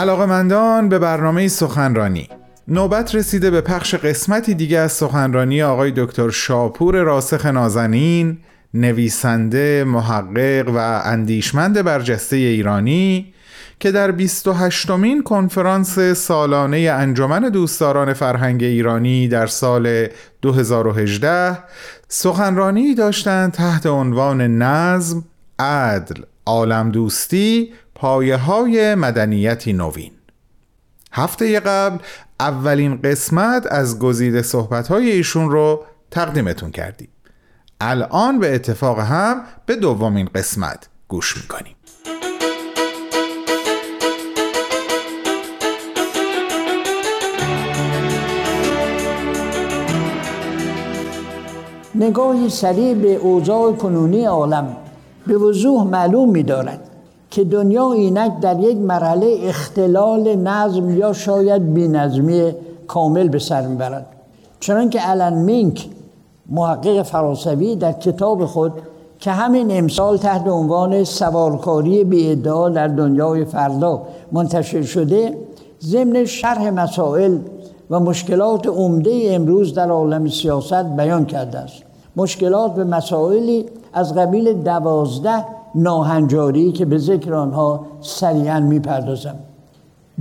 علاقمندان به برنامه سخنرانی. نوبت رسیده به پخش قسمتی دیگه از سخنرانی آقای دکتر شاپور راسخ نازنین نویسنده، محقق و اندیشمند برجسته ایرانی که در 28 مین کنفرانس سالانه انجمن دوستداران فرهنگ ایرانی در سال 2018 سخنرانی داشتند تحت عنوان نظم، عدل، عالم دوستی، پایه های مدنیتی نوین. هفته قبل اولین قسمت از گزیده صحبت های ایشون رو تقدیمتون کردیم. الان به اتفاق هم به دومین قسمت گوش می‌کنیم. نگاهی سریع به اوضاع کنونی عالم به وضوح معلوم می دارد که دنیا اینک در یک مرحله اختلال نظم یا شاید بینظمی کامل به سر می‌برد. چنانکه الان مینک محقق فرانسوی در کتاب خود که همین امسال تحت عنوان سوارکاری بی در دنیای فردا منتشر شده ضمن شرح مسائل و مشکلات عمده امروز در عالم سیاست بیان کرده است. مشکلات به مسائلی از قبیل دوازده ناهنجاری که به ذکر آنها سریعا می‌پردازم.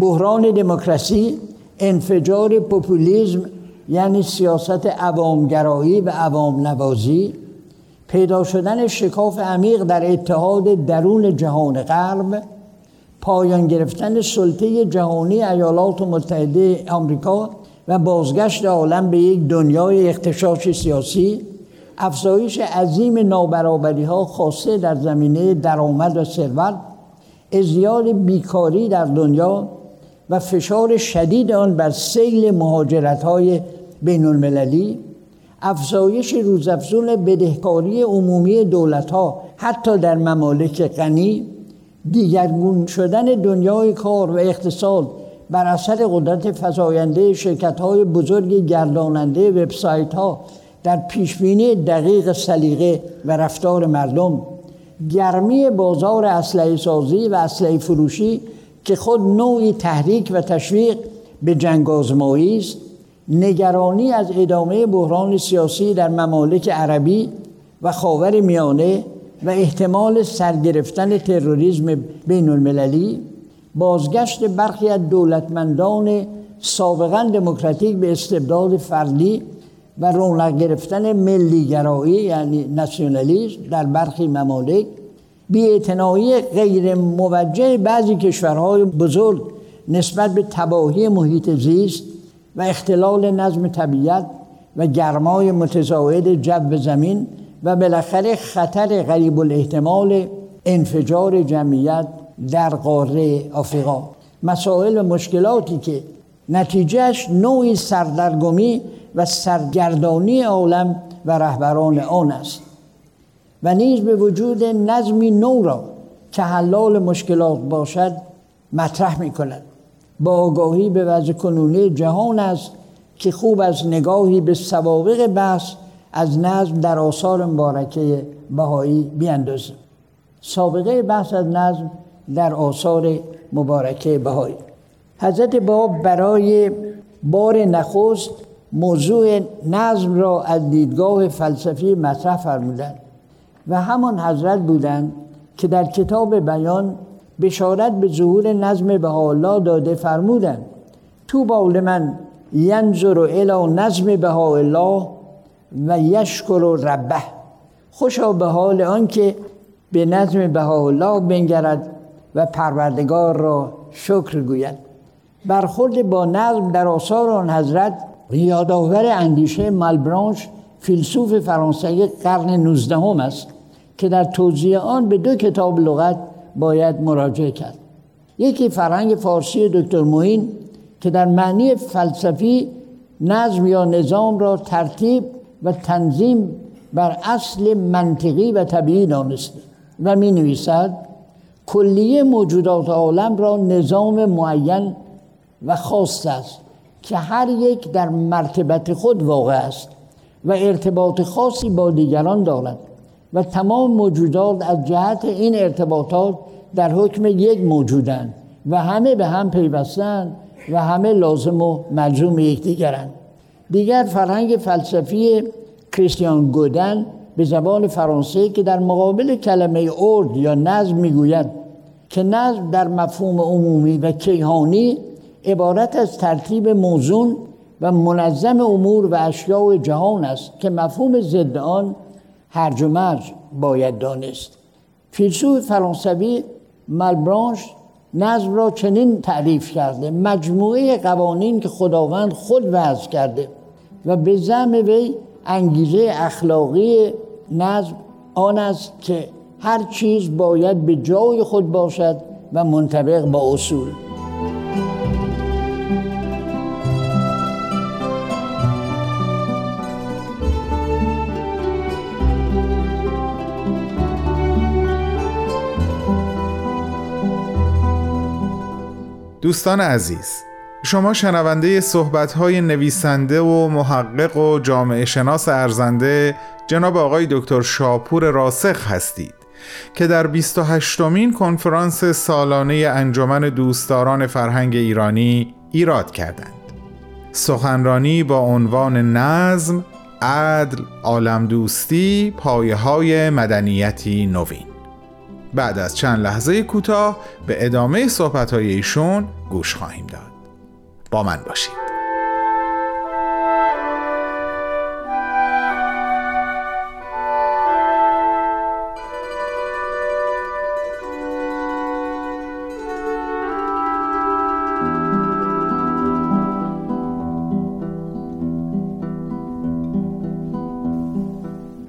بحران دموکراسی انفجار پوپولیزم یعنی سیاست عوامگرایی و عوام نوازی پیدا شدن شکاف عمیق در اتحاد درون جهان غرب پایان گرفتن سلطه جهانی ایالات متحده آمریکا و بازگشت عالم به یک دنیای اختشاش سیاسی افزایش عظیم نابرابری ها خاصه در زمینه درآمد و ثروت ازدیاد بیکاری در دنیا و فشار شدید آن بر سیل مهاجرت های بین المللی افزایش روزافزون بدهکاری عمومی دولت ها حتی در ممالک غنی دیگرگون شدن دنیای کار و اقتصاد بر اثر قدرت فزاینده شرکت های بزرگ گرداننده وبسایت ها در پیشبینی دقیق سلیقه و رفتار مردم گرمی بازار اسلحه سازی و اسلحه فروشی که خود نوعی تحریک و تشویق به جنگ است نگرانی از ادامه بحران سیاسی در ممالک عربی و خاور میانه و احتمال سرگرفتن تروریسم بین المللی بازگشت برخی از دولتمندان سابقا دموکراتیک به استبداد فردی و رونق گرفتن ملیگرایی یعنی ناسیونالیسم در برخی ممالک. بیاعتنایی غیر موجه بعضی کشورهای بزرگ نسبت به تباهی محیط زیست و اختلال نظم طبیعت و گرمای متزاید جو زمین و بالاخره خطر غریب الاحتمال انفجار جمعیت در قاره آفریقا. مسائل و مشکلاتی که نتیجهش نوعی سردرگمی و سرگردانی عالم و رهبران آن است. و نیز به وجود نظمی نو را که حلال مشکلات باشد مطرح می کند با آگاهی به وضع کنونی جهان است که خوب از نگاهی به سوابق بحث از نظم در آثار مبارکه بهایی بیاندازیم. سابقه بحث از نظم در آثار مبارکه بهایی. حضرت باب برای بار نخست موضوع نظم را از دیدگاه فلسفی مطرح فرمودند و همان حضرت بودند که در کتاب بیان بشارت به ظهور نظم الله داده فرمودند تو باول من ینظر الى نظم الله و یشکر ربه. خوشا به حال آنکه به نظم الله بنگرد و پروردگار را شکر گوید. برخورد با نظم در آثار آن حضرت یادآور اندیشه مالبرانش فیلسوف فرانسوی قرن 19 هم است که در توضیح آن به دو کتاب لغت باید مراجعه کرد. یکی فرهنگ فارسی دکتر موین که در معنی فلسفی نظم یا نظام را ترتیب و تنظیم بر اصل منطقی و طبیعی دانسته و می نویسد کلیه موجودات عالم را نظام معین و خاص است. که هر یک در مرتبت خود واقع است و ارتباط خاصی با دیگران دارد و تمام موجودات از جهت این ارتباطات در حکم یک موجودند و همه به هم پیوستند و همه لازم و ملزوم یکدیگرند. دیگر فرهنگ فلسفی کریستیان گودن به زبان فرانسه که در مقابل کلمه ارد یا نظم می‌گوید که نظم در مفهوم عمومی و کیهانی عبارت از ترتیب موزون و منظم امور و اشیاء جهان است که مفهوم ضد آن هرج و مرج باید دانست. فیلسوف فرانسوی ملبرانش نظم را چنین تعریف کرده مجموعه قوانین که خداوند خود وضع کرده و به زم وی انگیزه اخلاقی نظم آن است که هر چیز باید به جای خود باشد و منطبق با اصول. دوستان عزیز شما شنونده صحبت‌های نویسنده و محقق و جامعه شناس ارزنده جناب آقای دکتر شاپور راسخ هستید که در 28 مین کنفرانس سالانه انجمن دوستداران فرهنگ ایرانی ایراد کردند. سخنرانی با عنوان نظم، عدل، عالم دوستی، پایه های مدنیتی نوین. بعد از چند لحظه کوتاه به ادامه صحبت ایشون گوش خواهیم داد. با من باشید.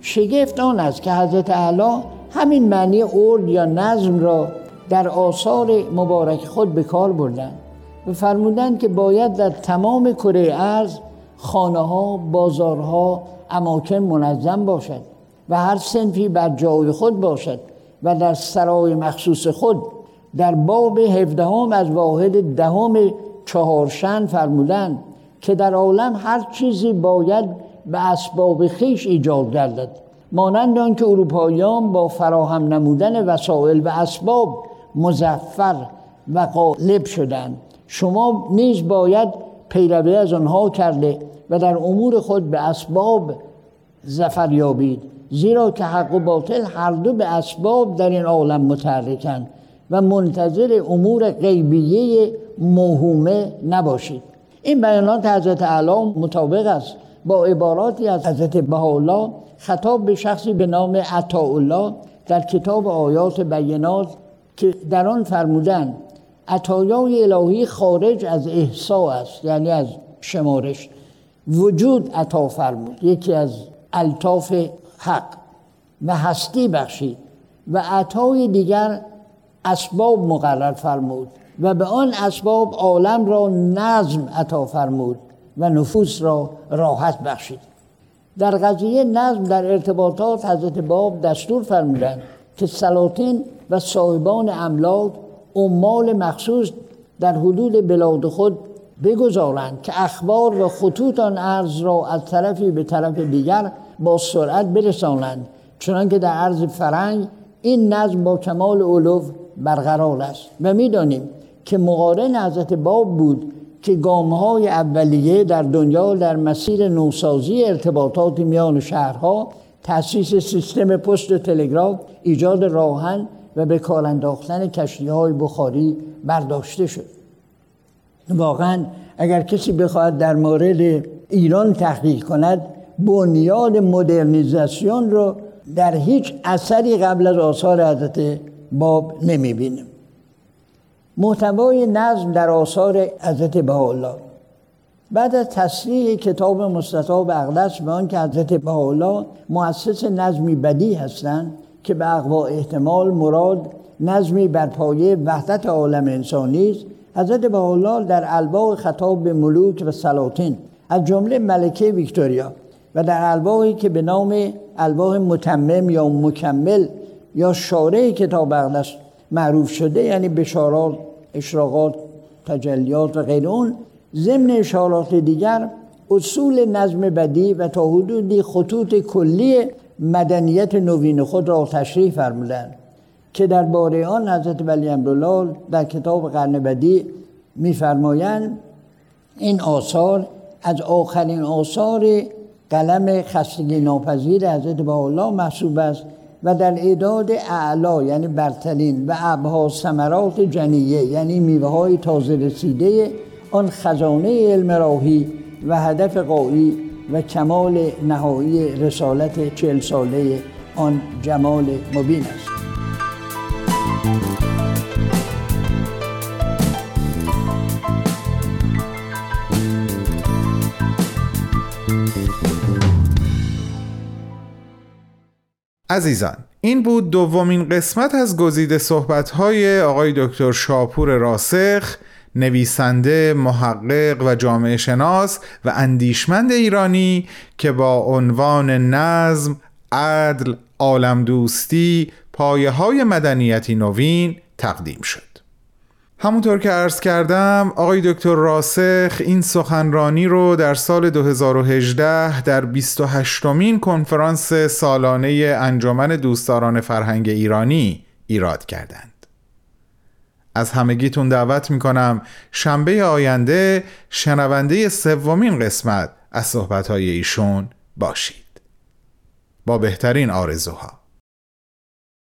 شگفت آن است که حضرت اعلی همین معنی ارد یا نظم را در آثار مبارک خود به کار بردند و فرمودند که باید در تمام کره ارز خانه ها، بازارها، اماکن منظم باشد و هر سنفی بر جای خود باشد و در سرای مخصوص خود در باب هفدهم از واحد دهم چهارشن فرمودند که در عالم هر چیزی باید به اسباب خیش ایجاد گردد. مانند آنکه اروپاییان با فراهم نمودن وسایل و اسباب مزفر و غالب شدند. شما نیز باید پیروی از آنها کرده و در امور خود به اسباب زفر یابید زیرا که حق و باطل هر دو به اسباب در این عالم متحرکند و منتظر امور غیبیه موهومه نباشید. این بیانات حضرت اعلی مطابق است. با عباراتی از حضرت بهاءالله خطاب به شخصی به نام عطاءالله در کتاب آیات بینات که در آن فرمودن عطایای الهی خارج از احسا است یعنی از شمارش وجود عطا فرمود یکی از الطاف حق و هستی بخشید و عطای دیگر اسباب مقرر فرمود و به آن اسباب عالم را نظم عطا فرمود. و نفوس را راحت بخشید. در قضیه نظم در ارتباطات حضرت باب دستور فرمودند که سلاطین و صاحبان املاک عمال مخصوص در حدود بلاد خود بگذارند که اخبار و خطوط آن ارز را از طرفی به طرف دیگر با سرعت برسانند چنانکه در عرض فرنگ این نظم با کمال علوف برقرار است. و می‌دانیم که مقارن حضرت باب بود که گام های اولیه در دنیا در مسیر نوسازی ارتباطات میان شهرها تأسیس سیستم پست تلگراف ایجاد راهن و به کار انداختن کشتی های بخاری برداشته شد. واقعا اگر کسی بخواهد در مورد ایران تحقیق کند بنیاد مدرنیزاسیون رو در هیچ اثری قبل از آثار حضرت باب نمی‌بینیم محتوای نظم در آثار حضرت بهاءالله. بعد از تصریح کتاب مستطاب اقدس به آن که حضرت بهاءالله مؤسس نظمی بدی هستند که به اقوا احتمال مراد نظمی بر پایه وحدت عالم انسانی است حضرت بهاءالله در الواح خطاب به ملوک و سلاطین از جمله ملکه ویکتوریا و در الواحی که به نام الواح متمم یا مکمل یا شارع کتاب اقدس معروف شده یعنی بشارات اشراقات تجلیات و غیر اون. ضمن اشارات دیگر اصول نظم بدی و تا حدودی خطوط کلی مدنیت نوین خود را تشریح فرمودند که درباره آن حضرت ولی امرالله در کتاب قرن بدی میفرمایند این آثار از آخرین آثار قلم خستگی ناپذیر حضرت الله محسوب است. و در اعداد اعلا یعنی برترین و ابها ثمرات جنیه یعنی میوه های تازه رسیده آن خزانه علم راهی و هدف قایی و کمال نهایی رسالت چهل ساله آن جمال مبین است. عزیزان این بود دومین قسمت از گزیده صحبت‌های آقای دکتر شاپور راسخ نویسنده، محقق و جامعه شناس و اندیشمند ایرانی که با عنوان نظم، عدل، عالم دوستی، پایه های مدنیتی نوین تقدیم شد. همونطور که عرض کردم آقای دکتر راسخ این سخنرانی رو در سال 2018 در 28 مین کنفرانس سالانه انجمن دوستداران فرهنگ ایرانی ایراد کردند. از همگیتون دعوت می‌کنم شنبه آینده شنونده سومین قسمت از صحبتهای ایشون باشید. با بهترین آرزوها